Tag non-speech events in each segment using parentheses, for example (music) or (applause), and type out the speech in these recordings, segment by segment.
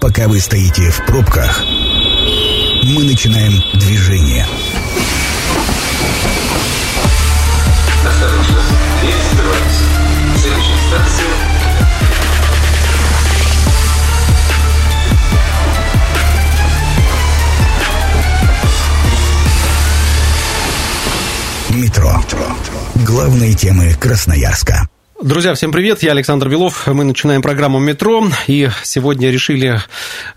Пока вы стоите в пробках, мы начинаем движение. Осторожно, дверь закрывается. Следующая станция Метро. Главные темы Красноярска. Друзья, всем привет, я Александр Белов, мы начинаем программу «Метро», и сегодня решили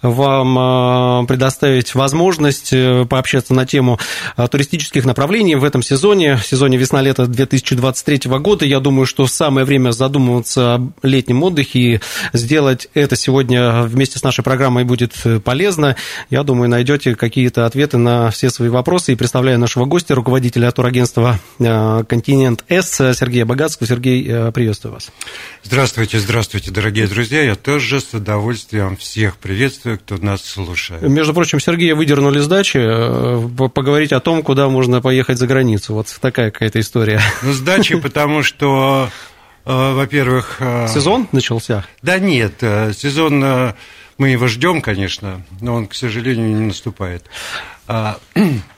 вам э, предоставить возможность э, пообщаться на тему э, туристических направлений в этом сезоне, в сезоне весна-лето 2023 года. Я думаю, что самое время задумываться о летнем отдыхе и сделать это сегодня вместе с нашей программой будет полезно. Я думаю, найдете какие-то ответы на все свои вопросы. И представляю нашего гостя, руководителя турагентства «Континент С» Сергея Богатского. Сергей, привет приветствую вас. Здравствуйте, здравствуйте, дорогие друзья. Я тоже с удовольствием всех приветствую, кто нас слушает. Между прочим, Сергея выдернули с дачи э, поговорить о том, куда можно поехать за границу. Вот такая какая-то история. Ну, с дачи, (laughs) потому что, э, во-первых... Э, сезон начался? Да нет, сезон... Мы его ждем, конечно, но он, к сожалению, не наступает. А,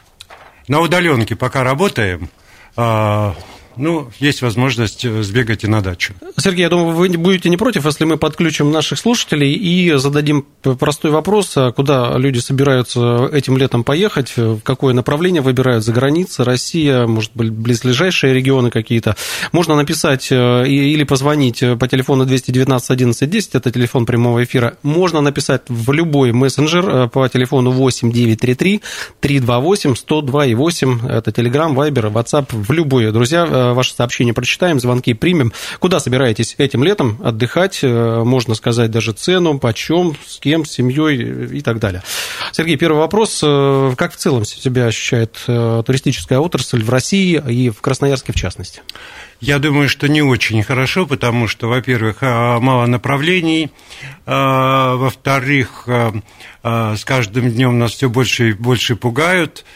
(clears throat) на удаленке пока работаем. Ну, есть возможность э, сбегать и на дачу. Сергей, я думаю, вы будете не против, если мы подключим наших слушателей и зададим простой вопрос, а куда люди собираются этим летом поехать, в какое направление выбирают за границей, Россия, может быть, близлежащие регионы какие-то. Можно написать э, или позвонить по телефону 219 11 10, это телефон прямого эфира. Можно написать в любой мессенджер э, по телефону 8 933 328 102 и 8, это Telegram, Viber, WhatsApp, в любой. Друзья, ваши сообщения прочитаем, звонки примем. Куда собираетесь этим летом отдыхать? Э, можно сказать даже цену, почем, с кем, с семьей и так далее. Сергей, первый вопрос. Э, как в целом себя ощущает э, туристическая отрасль в России и в Красноярске в частности? Я думаю, что не очень хорошо, потому что, во-первых, мало направлений, во-вторых, с каждым днем нас все больше и больше пугают а,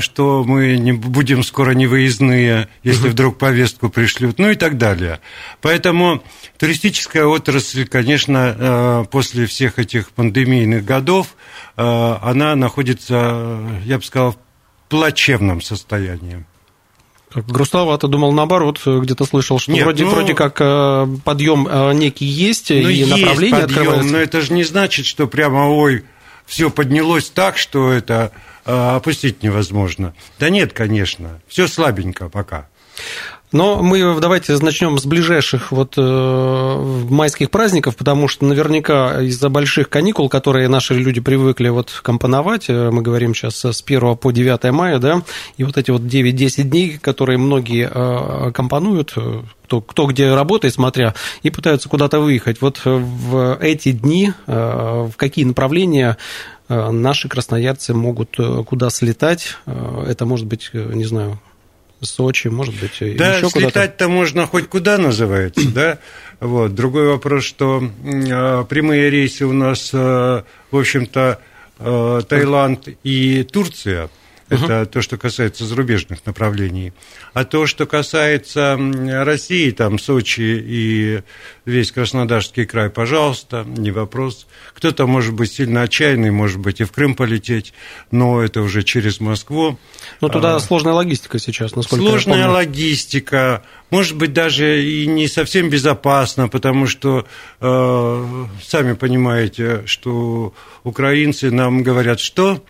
что мы не будем скоро невыездные, если вдруг повестку пришлют, ну и так далее. Поэтому туристическая отрасль, конечно, а, после всех этих пандемийных годов, а, она находится, я бы сказал, в плачевном состоянии. Грустновато, думал наоборот, где-то слышал, что Нет, вроде, ну, вроде как подъем некий есть, ну, и есть направление подъем, открывается. Но это же не значит, что прямо ой, все поднялось так, что это опустить невозможно. Да нет, конечно, все слабенько пока. Но мы давайте начнем с ближайших вот э, майских праздников, потому что наверняка из-за больших каникул, которые наши люди привыкли вот компоновать, э, мы говорим сейчас с 1 по 9 мая, да, и вот эти вот 9-10 дней, которые многие э, компонуют, кто, кто где работает, смотря, и пытаются куда-то выехать. Вот в эти дни в какие направления наши красноярцы могут э, куда слетать. Э, это может быть, не знаю, Сочи, может быть, да, еще куда-то. слетать-то можно хоть куда называется, да? (clears throat) Вот. Другой вопрос, что прямые рейсы у нас, в общем-то, Таиланд и Турция – это угу. то, что касается зарубежных направлений. А то, что касается России, там Сочи и весь Краснодарский край, пожалуйста, не вопрос. Кто-то может быть сильно отчаянный, может быть и в Крым полететь, но это уже через Москву. Ну, туда а, сложная логистика сейчас, насколько Сложная я помню. логистика, может быть, даже и не совсем безопасно, потому что, э, сами понимаете, что украинцы нам говорят, что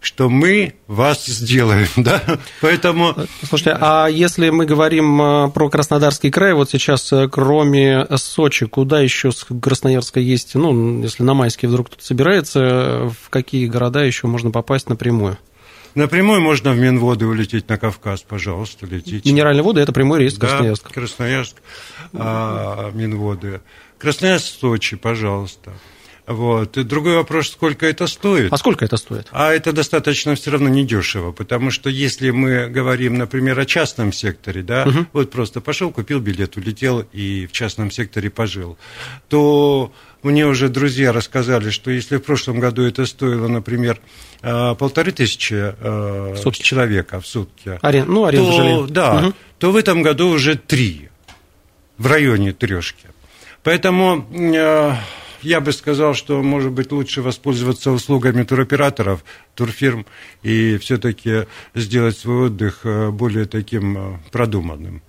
что мы вас сделаем, (laughs) да, поэтому... Слушайте, а если мы говорим э, про Краснодарский край, вот сейчас э, кроме Сочи, куда еще с Красноярска есть, ну, если на майске вдруг кто-то собирается, в какие города еще можно попасть напрямую? Напрямую можно в Минводы улететь на Кавказ, пожалуйста, летите. Минеральные воды – это прямой рейс Красноярск. Да, Красноярск, а, Минводы. Красноярск, Сочи, пожалуйста. Вот. И другой вопрос, сколько это стоит. А сколько это стоит? А это достаточно все равно недешево, потому что если мы говорим, например, о частном секторе, да, угу. вот просто пошел, купил билет, улетел и в частном секторе пожил, то мне уже друзья рассказали, что если в прошлом году это стоило, например, э, полторы тысячи э, человека в сутки, Арен... ну, аренда то, жилья. Да, угу. то в этом году уже три, в районе трешки. Поэтому э, я бы сказал, что, может быть, лучше воспользоваться услугами туроператоров, турфирм и все-таки сделать свой отдых э, более таким э, продуманным.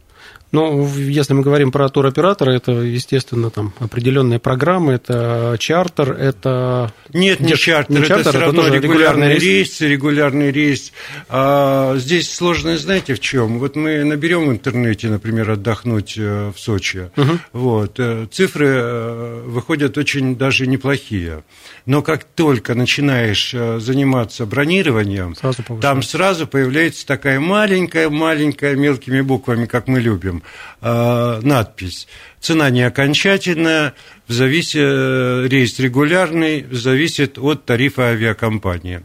Ну, если мы говорим про туроператора, это, естественно, там определенные программы, это чартер, это... Нет, не чартер, не это чартер, все равно это регулярный рейс, рейс регулярный рейс. А, здесь сложность, знаете, в чем? Вот мы наберем в интернете, например, отдохнуть э, в Сочи. Угу. Вот, э, цифры э, выходят очень даже неплохие. Но как только начинаешь заниматься бронированием, сразу там сразу появляется такая маленькая-маленькая мелкими буквами, как мы любим э, надпись. Цена не окончательная, зависит, э, рейс регулярный, зависит от тарифа авиакомпании.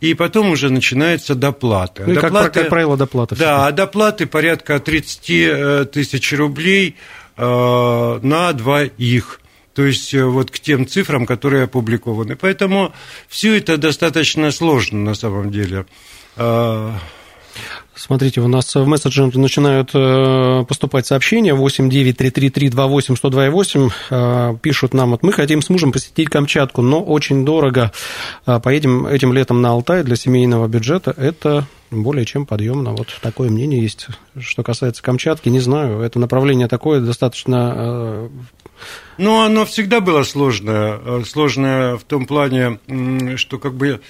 И потом уже начинается доплата. Ну, доплаты, как, как правило, доплата. Да, а доплаты порядка 30 э, тысяч рублей э, на двоих то есть э, вот к тем цифрам, которые опубликованы. Поэтому все это достаточно сложно на самом деле. Смотрите, у нас в мессенджере начинают э, поступать сообщения 8933328 э, Пишут нам, вот мы хотим с мужем посетить Камчатку, но очень дорого. Э, поедем этим летом на Алтай для семейного бюджета. Это более чем подъемно. Вот такое мнение есть. Что касается Камчатки, не знаю, это направление такое достаточно... Ну, оно всегда было сложное. Сложное в том плане, что как бы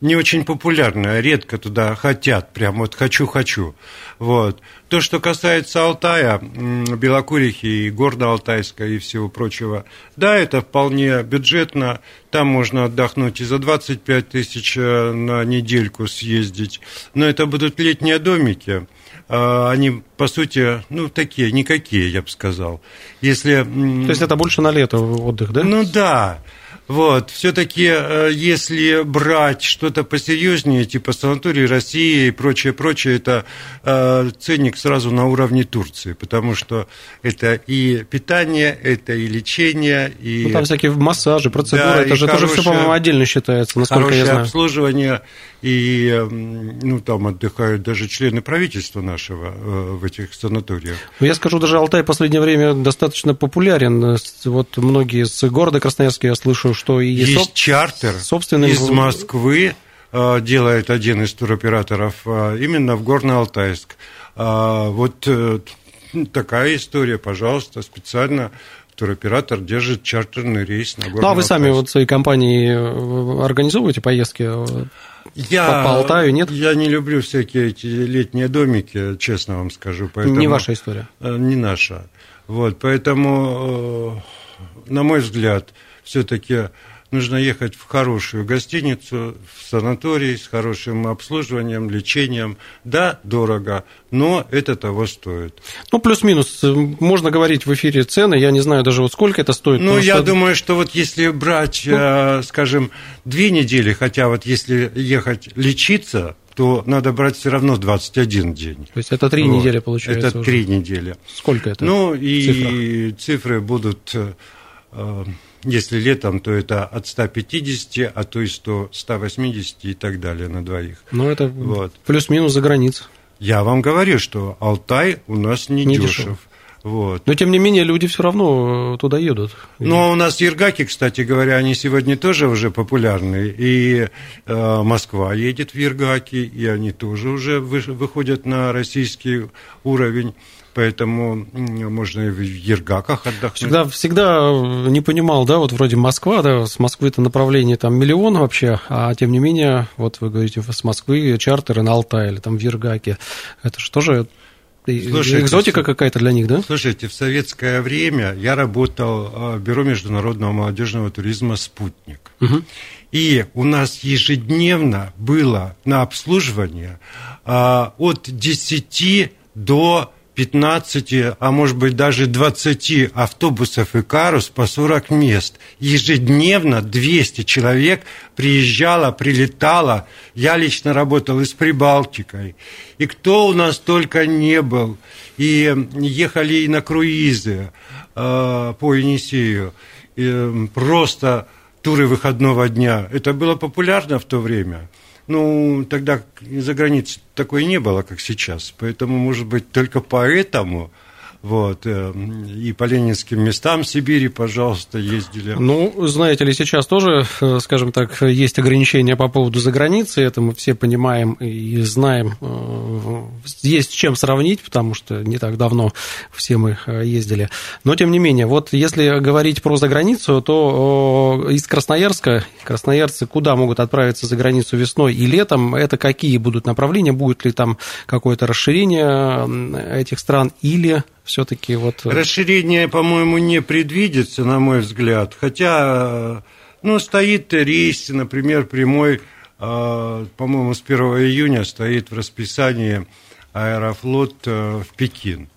не очень популярная, редко туда хотят, прям вот хочу-хочу. Вот. То, что касается Алтая, Белокурихи и Горно-Алтайска и всего прочего, да, это вполне бюджетно, там можно отдохнуть и за 25 тысяч э, на недельку съездить, но это будут летние домики, а, они, по сути, ну, такие, никакие, я бы сказал. Если... То есть это больше на лето отдых, да? Ну, да. Вот, все-таки, э, если брать что-то посерьезнее, типа санаторий России и прочее, прочее, это э, ценник сразу на уровне Турции, потому что это и питание, это и лечение, и... Ну, там всякие массажи, процедуры, да, это же тоже все, по-моему, отдельно считается, насколько я знаю. обслуживание, и, ну, там отдыхают даже члены правительства нашего э, в этих санаториях. Ну, я скажу, даже Алтай в последнее время достаточно популярен. Вот многие с города Красноярска я слышу, что и есть соб... чартер собственный... из Москвы э, делает один из туроператоров э, именно в Горно-Алтайск. А, вот такая история, пожалуйста, специально туроператор держит чартерный рейс на горно Ну, а вы сами вот своей компании организовываете поездки я, по, по Алтаю, нет? Я не люблю всякие эти летние домики, честно вам скажу. Поэтому, не ваша история? Не наша. Вот, поэтому, на мой взгляд, все-таки нужно ехать в хорошую гостиницу, в санаторий с хорошим обслуживанием, лечением. Да, дорого, но это того стоит. Ну, плюс-минус. Можно говорить в эфире цены. Я не знаю даже, вот сколько это стоит. Ну, я что... думаю, что вот если брать, ну... Э, скажем, две недели, хотя вот если ехать лечиться, то надо брать все равно 21 день. То есть это три вот. недели получается? Это три недели. Сколько это? Ну, и цифры будут э, если летом, то это от 150, а то и 100, 180 и так далее на двоих. Ну, это вот. плюс-минус за границей. Я вам говорю, что Алтай у нас не, не дешев. дешев. Вот. Но, тем не менее, люди все равно э, туда едут. Ну, у нас Ергаки, кстати говоря, они сегодня тоже уже популярны. И э, Москва едет в Ергаки, и они тоже уже выходят на российский уровень поэтому можно и в Ергаках отдохнуть. Всегда, всегда не понимал, да, вот вроде Москва, да, с Москвы это направление там миллион вообще, а тем не менее, вот вы говорите, с Москвы чартеры на Алтай или там в Ергаке, это же тоже Слушайте, экзотика какая-то для них, да? Слушайте, в советское время я работал в Бюро международного молодежного туризма «Спутник». Угу. И у нас ежедневно было на обслуживание от 10 до 15, а может быть даже 20 автобусов и карус по 40 мест. Ежедневно 200 человек приезжало, прилетало. Я лично работал и с Прибалтикой. И кто у нас только не был. И ехали и на круизы э, по Енисею. И просто туры выходного дня. Это было популярно в то время. Ну, тогда за границей такой не было, как сейчас. Поэтому, может быть, только поэтому Вот. э, И по ленинским местам Сибири, пожалуйста, ездили. Ну, знаете ли, сейчас тоже, э, скажем так, есть ограничения по поводу заграницы, это мы все понимаем и знаем. Э, Есть с чем сравнить, потому что не так давно все мы ездили. Но, тем не менее, вот если говорить про заграницу, то из Красноярска, красноярцы куда могут отправиться за границу весной и летом, это какие будут направления, будет ли там какое-то расширение этих стран или все-таки вот... э, Расширение, по-моему, не предвидится, на мой взгляд. Хотя, э, ну, стоит рейс, например, прямой, э, по-моему, с 1 июня стоит в расписании Аэрофлот в Пекин.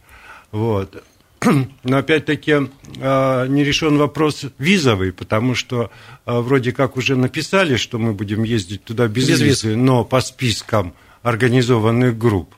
Вот. (clears throat) Но опять-таки не решен вопрос визовый, потому что вроде как уже написали, что мы будем ездить туда без, Без виз. визы, но по спискам организованных групп.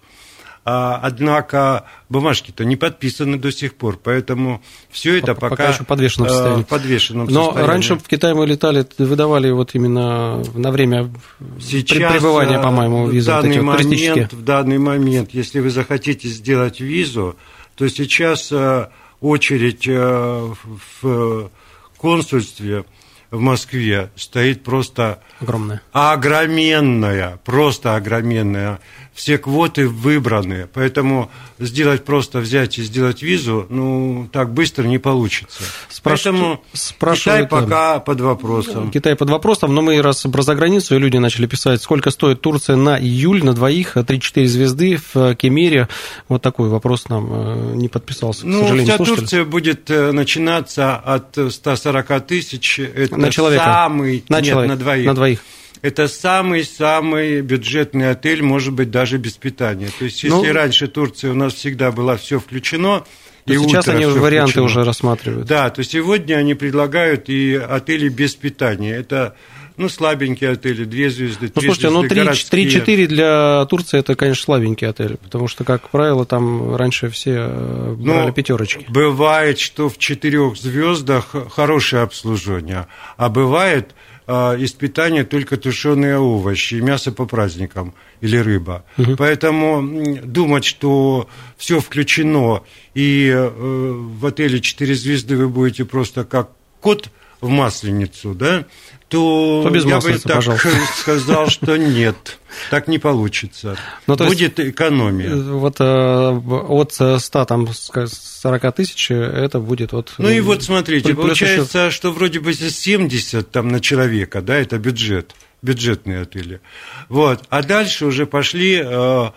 А, однако бумажки-то не подписаны до сих пор, поэтому все это Пока пока, еще в подвешенном э, состоянии. в подвешенном Но состоянии. раньше в Китай мы летали, выдавали вот именно на время Сейчас, пребывания, э, по-моему, в визы вот данный вот момент, в данный момент, если вы захотите сделать визу, то сейчас э, очередь в консульстве в Москве стоит просто Огромная. огроменная, просто огроменная. Все квоты выбраны, поэтому сделать просто взять и сделать визу, ну, так быстро не получится. Спраш- Поэтому спрашивают, Китай пока под вопросом. Китай под вопросом, но мы раз про заграницу, и люди начали писать, сколько стоит Турция на июль, на двоих, 3-4 звезды в Кемере. Вот такой вопрос нам э, не подписался, к Ну, сожалению, вся. Турция будет э, начинаться от 140 тысяч. Это На человека. самый... На нет, человека. на двоих. На двоих. Это самый-самый бюджетный отель, может быть, даже без питания. То есть, если Ну, раньше Турция у нас всегда была все включено, и сейчас они варианты включено. уже рассматривают. Да, то сегодня они предлагают и отели без питания. Это, ну, слабенькие отели, две звезды, Ну, три слушайте, ну звезды, городские. 3-4 для Турции это, конечно, слабенький отель, потому что, как правило, там раньше все э, Ну, брали пятерочки. Бывает, что в четырех звездах хорошее обслуживание, а бывает а, из питания только тушеные овощи мясо по праздникам или рыба. Поэтому м, думать, что все включено и э, в отеле 4 звезды вы будете просто как кот в масленицу, да, то, То без я бы так пожалуйста. (laughs) сказал, что нет, так не получится. Ну, то есть- Будет экономия. Вот э, от 100, там, ска- 40 тысяч, это будет вот... Ну и вот смотрите, получается, что вроде бы здесь 70 там на человека, да, это бюджет, бюджетные отели. Вот, а дальше уже пошли э,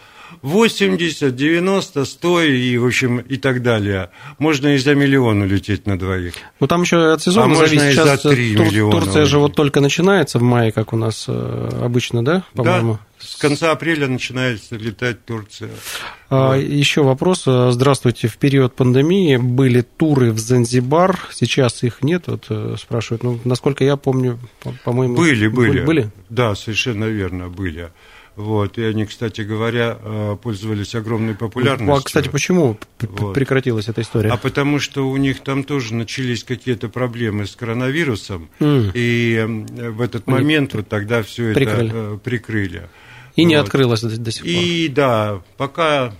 80, 90, 100 и, в общем, и так далее. Можно и за миллион улететь на двоих. Ну, там еще от сезона А можно зависит. и за Сейчас 3 Тур- миллиона Турция же уже. вот только начинается в мае, как у нас э, обычно, да, по-моему? Да, с конца апреля начинается летать Турция. А, Еще вопрос. А, Здравствуйте. В период пандемии были туры в Занзибар, сейчас их нет, вот э, спрашивают. Ну, насколько я помню, по- по-моему... Были, были. Были? Да, совершенно верно, были. Вот, и они, кстати говоря, э, пользовались огромной популярностью. А, кстати, почему Вот. прекратилась эта история? А потому что у них там тоже начались какие-то проблемы с коронавирусом, М. и э, в этот Они момент вот тогда все прикрыли. это э, прикрыли. И не Вот. открылась до, до сих пор. И да, пока,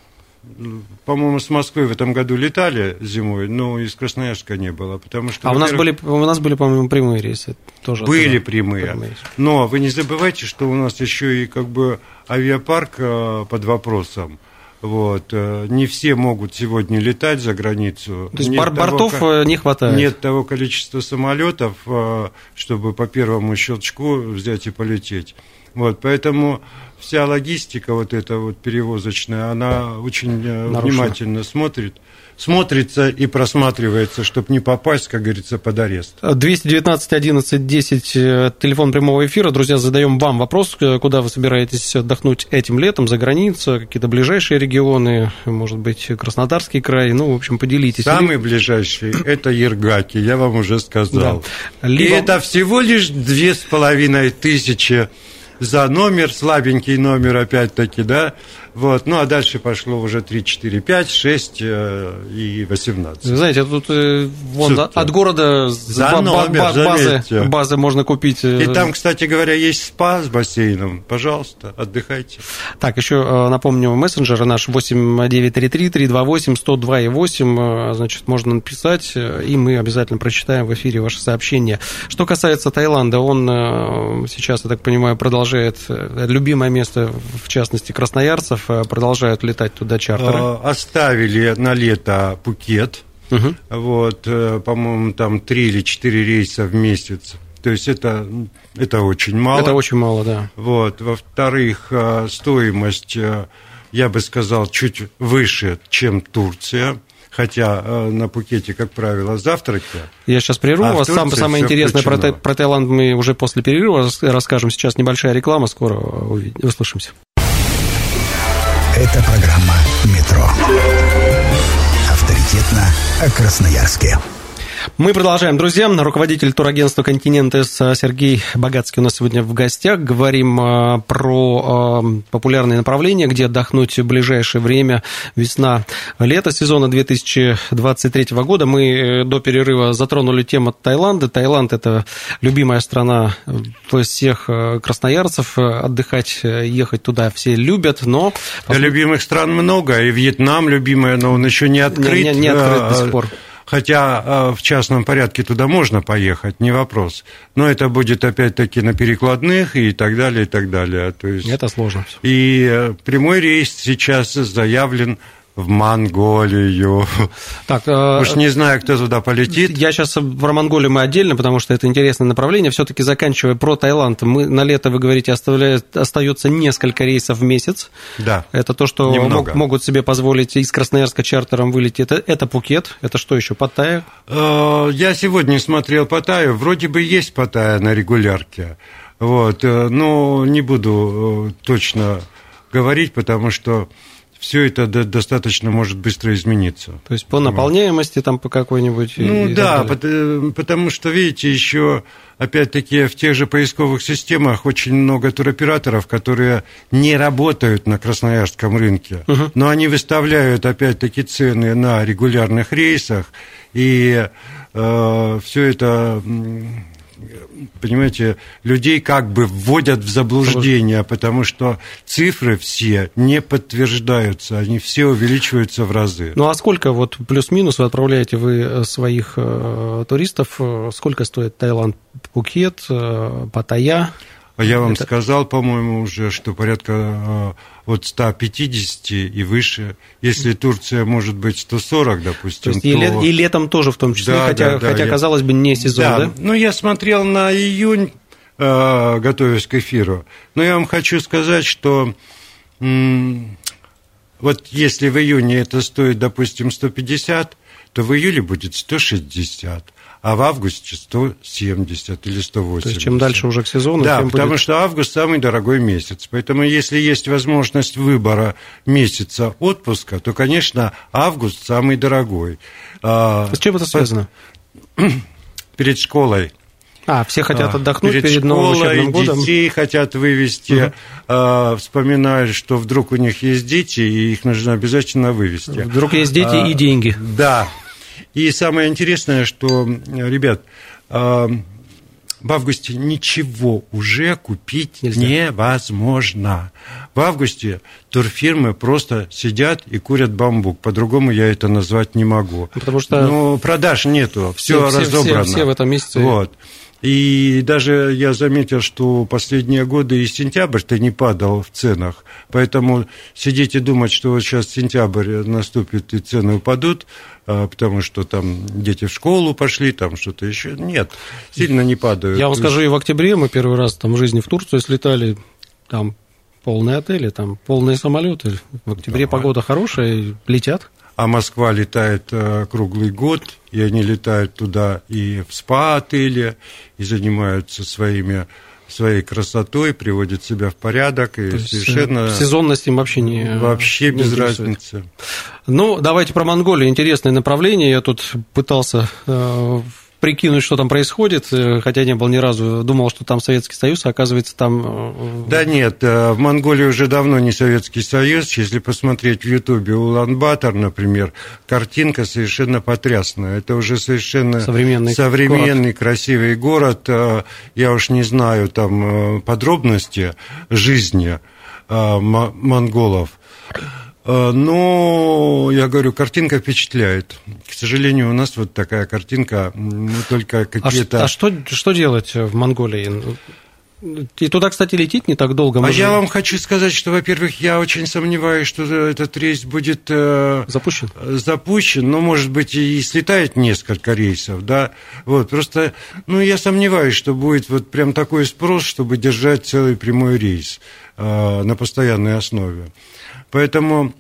по-моему, с Москвы в этом году летали зимой, но из Красноярска не было, потому что... А у нас были, у нас были, по-моему, прямые рейсы тоже. Были оттуда. прямые. рейсы. Но вы не забывайте, что у нас еще и как бы авиапарк э, под вопросом. Вот. э, Не все могут сегодня летать за границу. То есть Нет того бортов ко- э, не хватает. Нет того количества самолетов, чтобы по первому щелчку взять и полететь. Вот, поэтому вся логистика вот эта вот перевозочная, она очень э, Нарушена. внимательно смотрит, смотрится и просматривается, чтобы не попасть, как говорится, под арест. 219 11 10, э, телефон прямого эфира. Друзья, задаем вам вопрос, э, куда вы собираетесь отдохнуть этим летом, за границей, какие-то ближайшие регионы, может быть, Краснодарский край, ну, в общем, поделитесь. Самый ближайший – это Ергаки, я вам уже сказал. Да. И Либо- это всего лишь две с половиной тысячи за номер, слабенький номер опять-таки, да, Вот. Ну, а дальше пошло уже 3, 4, 5, 6 э, и 18. Вы знаете, тут э, вон, от города За ба- номер, ба- базы, заметьте. базы можно купить. э, И там, кстати говоря, есть спа с бассейном. Пожалуйста, отдыхайте. Так, еще э, напомню, мессенджеры наш 8933-328-102,8, э, значит, можно написать, и мы обязательно прочитаем в эфире ваши сообщения. Что касается Таиланда, он сейчас, я так понимаю, продолжает, любимое место, в частности, красноярцев, э, продолжают летать туда чартеры. Э, Оставили на лето Пукет. Мгм. Вот, э, по-моему, там 3 или 4 рейса в месяц. То есть это, это очень мало. Это очень мало, да. Вот. Во-вторых, стоимость, я бы сказал, чуть выше, чем Турция. Хотя э, на Пукете, как правило, завтраки. Я сейчас прерву А вас. Сам, самое интересное про, включено. Про Таиланд мы уже после перерыва рас- расскажем. Сейчас небольшая реклама, скоро увидим, услышимся. Это программа «Метро». Авторитетно о Красноярске. Мы продолжаем, друзья. Руководитель турагентства «Континент С» Сергей Богатский у нас сегодня в гостях. Говорим э, про э, популярные направления, где отдохнуть в ближайшее время. Весна, лето сезона 2023 года. Мы э, до перерыва затронули тему Таиланда. Таиланд – это любимая страна всех э, красноярцев. Отдыхать, э, ехать туда все любят, но... Да, любимых стран много, и Вьетнам любимая, но он еще не открыт. Не- не- не открыт до Э, сих пор. Хотя э, в частном порядке туда можно поехать, не вопрос. Но это будет опять-таки на перекладных и так далее, и так далее. То есть... Это сложно. И э, прямой рейс сейчас заявлен в Монголию. Так, э, Уж не знаю, кто туда полетит. Я сейчас про Монголию мы отдельно, потому что это интересное направление. Все-таки заканчивая про Таиланд, мы на лето, вы говорите, оставляет, остается несколько рейсов в месяц. Да. Это то, что мог- могут себе позволить из Красноярска чартером вылететь. Это, это Пукет. Это что еще? Паттайя? Э, Я сегодня смотрел Паттайю, вроде бы есть Паттайя на регулярке, вот, э, но не буду точно говорить, потому что все это до- достаточно может быстро измениться. То есть по наполняемости там по какой-нибудь? Ну и да, далее. пот- э, потому что, видите, еще, опять-таки, в тех же поисковых системах очень много туроператоров, которые не работают на красноярском рынке, но они выставляют, опять-таки, цены на регулярных рейсах, и все это... Понимаете, людей как бы вводят в заблуждение, потому что цифры все не подтверждаются, они все увеличиваются в разы. Ну а сколько вот плюс-минус вы отправляете вы э, своих э, туристов? Э, Сколько стоит Таиланд, Пукет, э, Паттайя? А я вам Это- сказал, по-моему, уже, что порядка э, от 150 и выше. Если Турция может быть 140, То допустим, есть и, лет- и летом тоже в том числе, Да, хотя, да, да, хотя я- казалось бы, не сезон, да? Ну, я смотрел на июнь, э, готовясь к эфиру. Но я вам хочу сказать, что м, вот если в июне это стоит, допустим, 150, то в июле будет 160, а в августе 170 или 180. То есть чем дальше уже к сезону, Да, потому будет- что август самый дорогой месяц. Поэтому если есть возможность выбора месяца отпуска, то, конечно, август самый дорогой. А, С чем это связано? (clears throat) Перед школой. А, все хотят А, отдохнуть перед, новым школой, учебным годом. детей хотят вывести, а, вспоминают, что вдруг у них есть дети, и их нужно обязательно вывести. Вдруг есть дети А, и деньги. Да. И самое интересное, что, ребят, а, в августе ничего уже купить Нельзя. невозможно. В августе турфирмы просто сидят и курят бамбук. По-другому я это назвать не могу. Потому что Ну, продаж нету, все, все- все- разобрано. все в этом месяце. Вот. И даже я заметил, что последние годы и сентябрь-то не падал в ценах. Поэтому сидеть и думать, что вот сейчас сентябрь наступит и цены упадут, а, потому что там дети в школу пошли, там что-то еще. Нет, сильно не падают. Я вам скажу, и в октябре мы первый раз там в жизни в Турцию слетали, там полные отели, там полные самолеты. В октябре погода хорошая, летят. А Москва летает э, круглый год, и они летают туда и в спа-отеле, и занимаются своими, своей красотой, приводят себя в порядок, и То есть, совершенно э, сезонность им вообще не вообще не без интересует. разницы. Ну, давайте про Монголию. Интересное направление. Я тут пытался э, прикинуть, что там происходит, э, хотя не был ни разу, думал, что там Советский Союз, а оказывается там... Э, да нет, в Монголии уже давно не Советский Союз. Если посмотреть в Ютубе Улан-Батор, например, картинка совершенно потрясная. Это уже совершенно современный, современный город. красивый город. Я уж не знаю там подробности жизни монголов. Э, но, я говорю, картинка впечатляет. К сожалению, у нас вот такая картинка, ну, только а какие-то... А, а что, что делать в Монголии? И туда, кстати, лететь не так долго. А же... я вам хочу сказать, что, во-первых, я очень сомневаюсь, что этот рейс будет э, запущен. Запущен, но, может быть, и слетает несколько рейсов, да. Вот, просто, ну, я сомневаюсь, что будет вот прям такой спрос, чтобы держать целый прямой рейс э, на постоянной основе. Поэтому,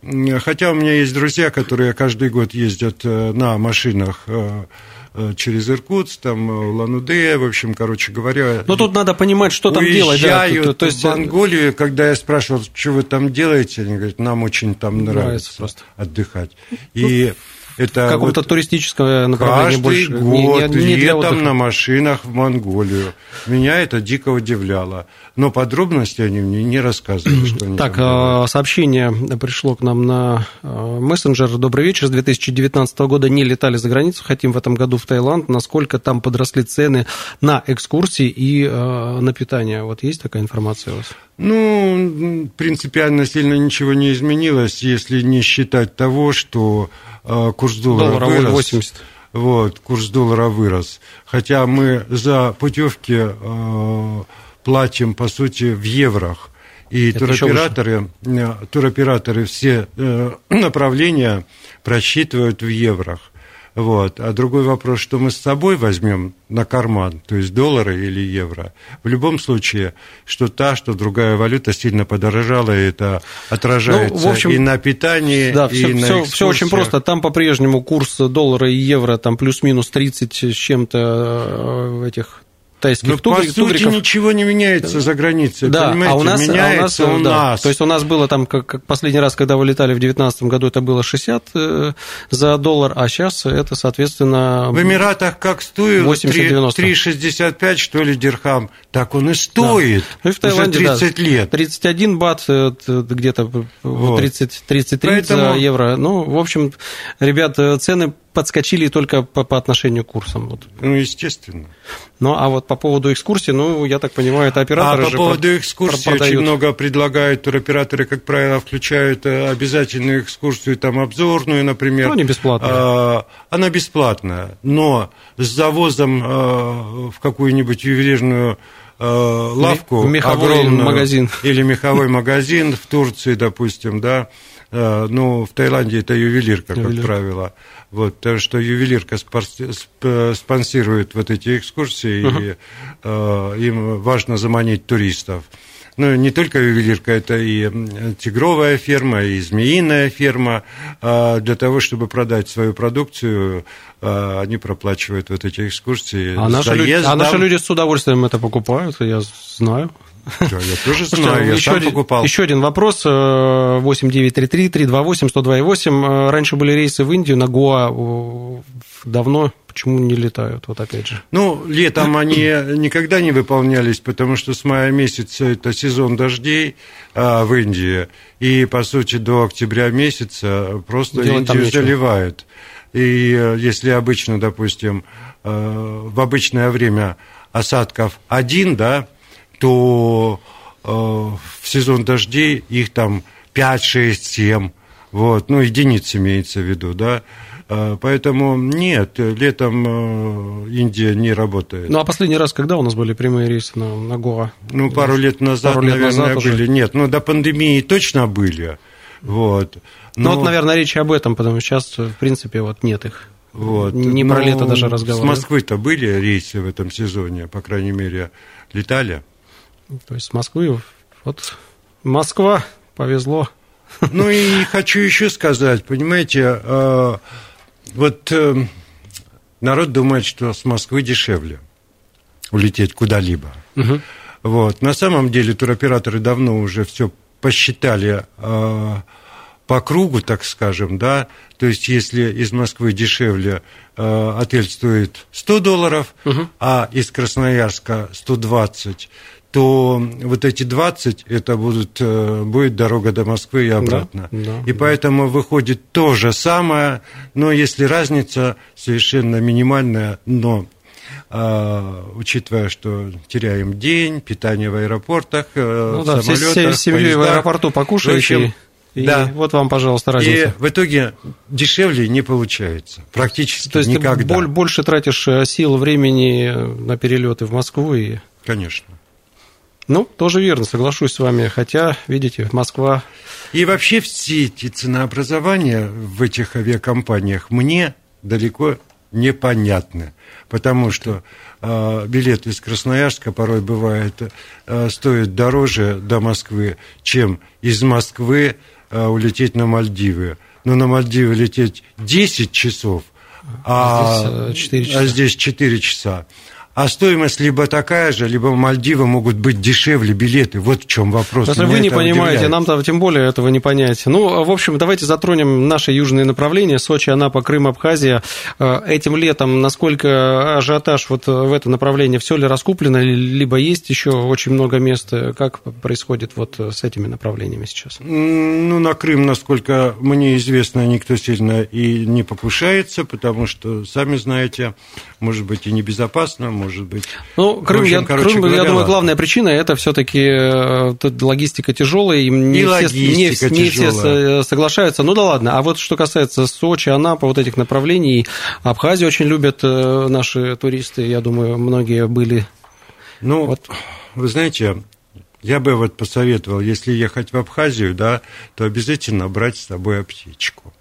хотя у меня есть друзья, которые каждый год ездят э, на машинах э, э, через Иркутск, там, Ланудея, в общем, короче говоря. Но тут надо понимать, что там делать. Да, то, то есть... в Монголию, когда я спрашивал, что вы там делаете, они говорят, нам очень там нравится, нравится просто. отдыхать. И ну, это какое-то вот туристическое направление каждый больше. год не, не, не летом на машинах в Монголию. Меня это дико удивляло. Но подробности они мне не рассказывали. Что они так, а, сообщение пришло к нам на а, мессенджер. Добрый вечер. С 2019 года не летали за границу. Хотим в этом году в Таиланд. Насколько там подросли цены на экскурсии и а, на питание? Вот есть такая информация у вас? Ну, принципиально сильно ничего не изменилось, если не считать того, что э, курс доллара Доллара вырос. 80. Вот, курс доллара вырос. Хотя мы за путевки э, платим, по сути, в еврох. И туроператоры, э, туроператоры все (clears throat) направления просчитывают в еврох. Вот. А другой вопрос, что мы с собой возьмем на карман, то есть доллары или евро. В любом случае, что та, что другая валюта сильно подорожала, и это отражается ну, в общем, и на питании, да, и все, на все, все очень просто. Там по-прежнему курс доллара и евро там плюс-минус 30 с чем-то э, этих тайских ну, тугриков. по сути, ничего не меняется за границей, да, понимаете? А у нас, меняется а у нас, у да. нас. То есть у нас было там, как, как последний раз, когда вылетали в 2019 году, это было 60 э, за доллар, а сейчас это, соответственно... В Эмиратах как стоит 3,65, что ли, дирхам, так он и стоит да. ну, и в Таиланде, уже 30 да, лет. 31 бат, где-то вот. 30, 33 Поэтому... за евро. Ну, в общем, ребят, э, цены подскочили только по, по отношению к курсам. Вот. Ну, естественно. Ну, а вот по поводу экскурсии, ну, я так понимаю, это операторы А по поводу про- экскурсии продают. очень много предлагают туроператоры, как правило, включают э, обязательную экскурсию, там, обзорную, например. Ну, они бесплатные. А, она бесплатная, но с завозом а, в какую-нибудь ювелирную э, лавку меховой огромную, магазин. или меховой магазин в Турции, допустим, да, ну, в Таиланде это ювелирка, Ювелир. как правило. Вот, потому что ювелирка спонсирует вот эти экскурсии, uh-huh. и э, им важно заманить туристов. Ну, не только ювелирка, это и тигровая ферма, и змеиная ферма. А для того, чтобы продать свою продукцию, а, они проплачивают вот эти экскурсии. А наши, люди, а наши люди с удовольствием это покупают, я знаю. Да, я тоже (laughs) знаю, я еще сам один, покупал. Еще один вопрос. 8933-328-102,8. Э, раньше были рейсы в Индию на Гоа. Давно почему не летают? Вот опять же. Ну, летом они никогда не выполнялись, потому что с мая месяца это сезон дождей а, в Индии. И, по сути, до октября месяца просто Делать Индию заливают. И э, если обычно, допустим, э, в обычное время осадков один, да, то э, в сезон дождей их там 5, 6, 7, вот, ну, единиц имеется в виду, да, Поэтому нет, летом э, Индия не работает. Ну, а последний раз, когда у нас были прямые рейсы на, на Гоа? Ну, пару лет назад, пару лет наверное, назад были. Уже. Нет, ну, до пандемии точно были. Вот. Но... Ну, вот, наверное, речь об этом, потому что сейчас, в принципе, вот нет их. Вот. Не про лето даже разговаривать. С Москвы-то были рейсы в этом сезоне, по крайней мере, летали. То есть с Москвы, вот Москва, повезло. Ну и хочу еще сказать, понимаете, э, вот э, народ думает, что с Москвы дешевле улететь куда-либо. Угу. Вот. На самом деле туроператоры давно уже все посчитали э, по кругу, так скажем, да, то есть если из Москвы дешевле э, отель стоит 100 долларов, угу. а из Красноярска 120, то вот эти 20 это будут, э, будет дорога до Москвы и обратно. Да, да, и да. поэтому выходит то же самое, но если разница совершенно минимальная, но а, учитывая, что теряем день, питание в аэропортах, э, ну, да, в самолетах, семьей поездах. в аэропорту покушаете. В общем, и да. вот вам, пожалуйста, разница. И в итоге дешевле не получается. Практически То есть никогда. ты больше тратишь э, сил, времени на перелеты в Москву и. Конечно. Ну, тоже верно, соглашусь с вами. Хотя, видите, Москва. И вообще все эти ценообразования в этих авиакомпаниях мне далеко непонятны. Потому что э, билет из Красноярска порой бывает э, стоит дороже до Москвы, чем из Москвы э, улететь на Мальдивы. Но на Мальдивы лететь 10 часов, а, а, здесь 4 часа. а здесь 4 часа а стоимость либо такая же, либо в Мальдивы могут быть дешевле билеты. Вот в чем вопрос. Если вы не понимаете, нам-то тем более этого не понять. Ну, в общем, давайте затронем наши южные направления. Сочи, Анапа, Крым, Абхазия. Э, этим летом насколько ажиотаж вот в это направление, все ли раскуплено, либо есть еще очень много мест? Как происходит вот с этими направлениями сейчас? Ну, на Крым, насколько мне известно, никто сильно и не покушается, потому что, сами знаете, может быть и небезопасно, может быть. Ну, Крым, общем, я, Крым говоря, я думаю, главная причина это все-таки э, логистика тяжелая, и не, и все, не, не все соглашаются. Ну да ладно. А вот что касается Сочи, Анапа, вот этих направлений, Абхазию очень любят э, наши туристы, я думаю, многие были. Ну, вот. вы знаете, я бы вот посоветовал, если ехать в Абхазию, да, то обязательно брать с собой аптечку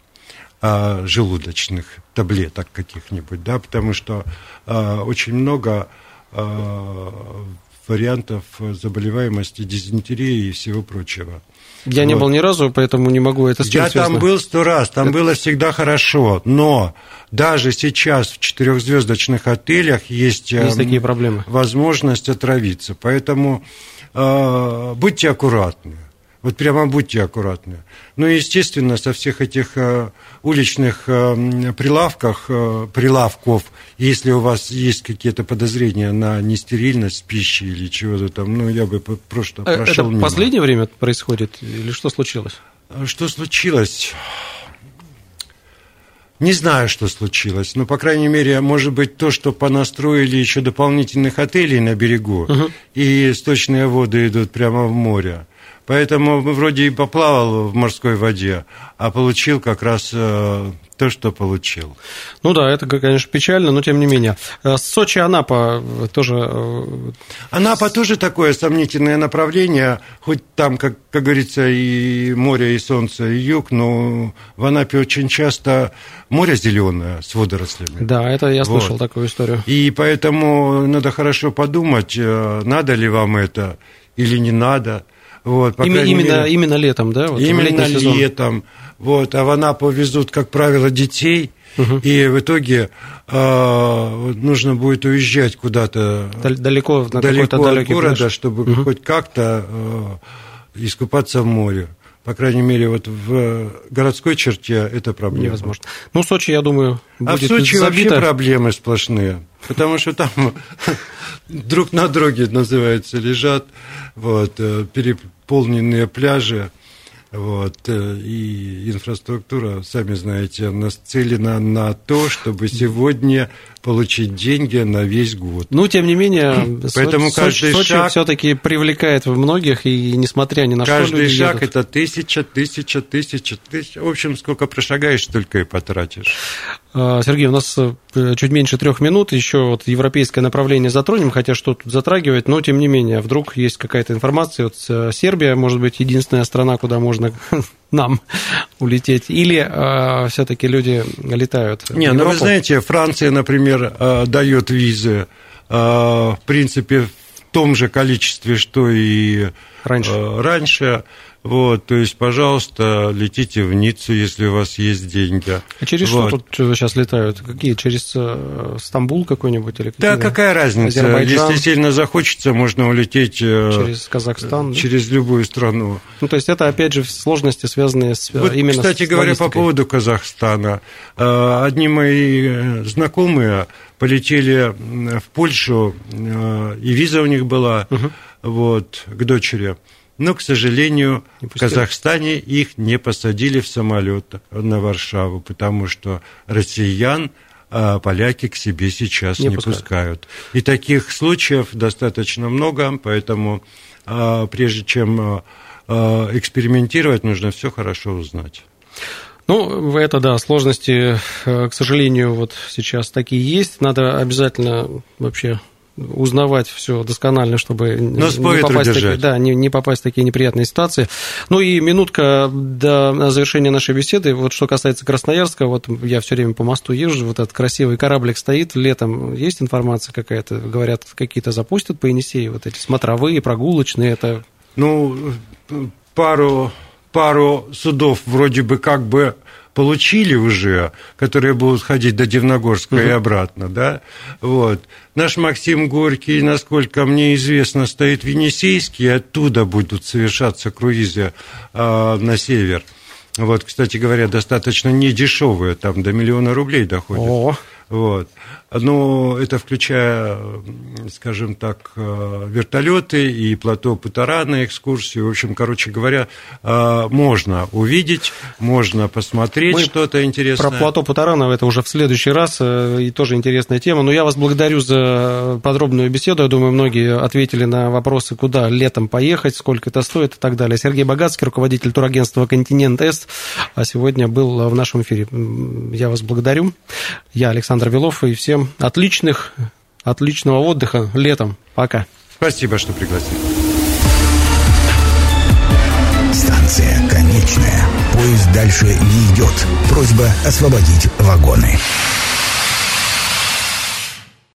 а, желудочных таблеток каких-нибудь, да, потому что а, очень много а, вариантов заболеваемости дизентерии и всего прочего. Я вот. не был ни разу, поэтому не могу это сказать. Я там был сто раз, там это... было всегда хорошо, но даже сейчас в четырехзвездочных отелях есть, есть такие проблемы. возможность отравиться, поэтому э, будьте аккуратны. Вот прямо будьте аккуратны. Ну, естественно, со всех этих э, уличных э, прилавках, э, прилавков, если у вас есть какие-то подозрения на нестерильность пищи или чего-то там, ну, я бы просто э, прошел Это мимо. последнее время происходит или что случилось? А что случилось? Не знаю, что случилось, но, по крайней мере, может быть, то, что понастроили еще дополнительных отелей на берегу, угу. и сточные воды идут прямо в море. Поэтому вроде и поплавал в морской воде, а получил как раз э, то, что получил. Ну да, это, конечно, печально, но тем не менее. Э, Сочи, Анапа тоже... Э, Анапа тоже такое сомнительное направление, хоть там, как, как говорится, и море, и солнце, и юг, но в Анапе очень часто море зеленое с водорослями. Да, это я слышал вот. такую историю. И поэтому надо хорошо подумать, надо ли вам это или не надо. Вот, по именно, мере, именно летом, да? Вот, именно летом. Вот, а в Анапу везут, как правило, детей, угу. и в итоге э, нужно будет уезжать куда-то далеко, на далеко от города, пляж. чтобы угу. хоть как-то э, искупаться в море. По крайней мере, вот в городской черте это проблема. Невозможно. Ну, Сочи, я думаю, будет А в Сочи забито. вообще проблемы сплошные, потому что там (laughs) друг на друге, называется, лежат вот, э, переполненные пляжи, вот, э, и инфраструктура, сами знаете, нацелена на то, чтобы сегодня получить деньги на весь год. Ну, тем не менее, (clears throat) Поэтому Сочи, каждый Сочи шаг, все-таки привлекает многих, и несмотря ни на каждый что Каждый шаг это тысяча, тысяча, тысяча, тысяча. В общем, сколько прошагаешь, столько и потратишь. А, Сергей, у нас э, чуть меньше трех минут, еще вот европейское направление затронем, хотя что тут затрагивать, но тем не менее, вдруг есть какая-то информация, вот э, Сербия, может быть, единственная страна, куда можно (laughs) нам (laughs) улететь, или э, все-таки люди летают? Не, ну вы знаете, Франция, например, э, дает визы, э, в принципе, в том же количестве, что и раньше. Э, раньше. Вот, то есть, пожалуйста, летите в Ниццу, если у вас есть деньги. А через вот. что тут сейчас летают? Какие? Через э, Стамбул какой-нибудь? Или да, какая разница? Азербайджан? Если сильно захочется, можно улететь... Э, через Казахстан? Через любую страну. Ну, то есть, это, опять же, сложности, связанные с вот, именно Кстати с говоря, по поводу Казахстана. Одни мои знакомые полетели в Польшу, и виза у них была, угу. вот, к дочери но, к сожалению, в Казахстане их не посадили в самолет на Варшаву, потому что россиян а поляки к себе сейчас не, не пускают. пускают. И таких случаев достаточно много, поэтому а, прежде чем а, экспериментировать, нужно все хорошо узнать. Ну, это да, сложности, э, к сожалению, вот сейчас такие есть. Надо обязательно вообще узнавать все досконально, чтобы Но не попасть, в такие, да, не, не попасть в такие неприятные ситуации. Ну и минутка до завершения нашей беседы. Вот что касается Красноярска, вот я все время по мосту езжу, вот этот красивый кораблик стоит, летом есть информация какая-то, говорят, какие-то запустят по Енисею, вот эти смотровые, прогулочные, это... Ну, пару, пару судов вроде бы как бы получили уже, которые будут ходить до Дивногорска угу. и обратно, да, вот. Наш Максим Горький, насколько мне известно, стоит в Енисейске, и оттуда будут совершаться круизы э, на север. Вот, кстати говоря, достаточно недешевые, там до миллиона рублей доходят. О. Вот. Но это включая, скажем так, э, вертолеты и плато Путара на экскурсию. В общем, короче говоря, э, можно увидеть, можно посмотреть что-то интересное. Про плато Путарана это уже в следующий раз, э, и тоже интересная тема. Но я вас благодарю за подробную беседу. Я думаю, многие ответили на вопросы, куда летом поехать, сколько это стоит и так далее. Сергей Богатский, руководитель турагентства «Континент С», а сегодня был в нашем эфире. Я вас благодарю. Я Александр Вилов, и всем отличных, отличного отдыха летом. Пока. Спасибо, что пригласили. Станция конечная. Поезд дальше не идет. Просьба освободить вагоны.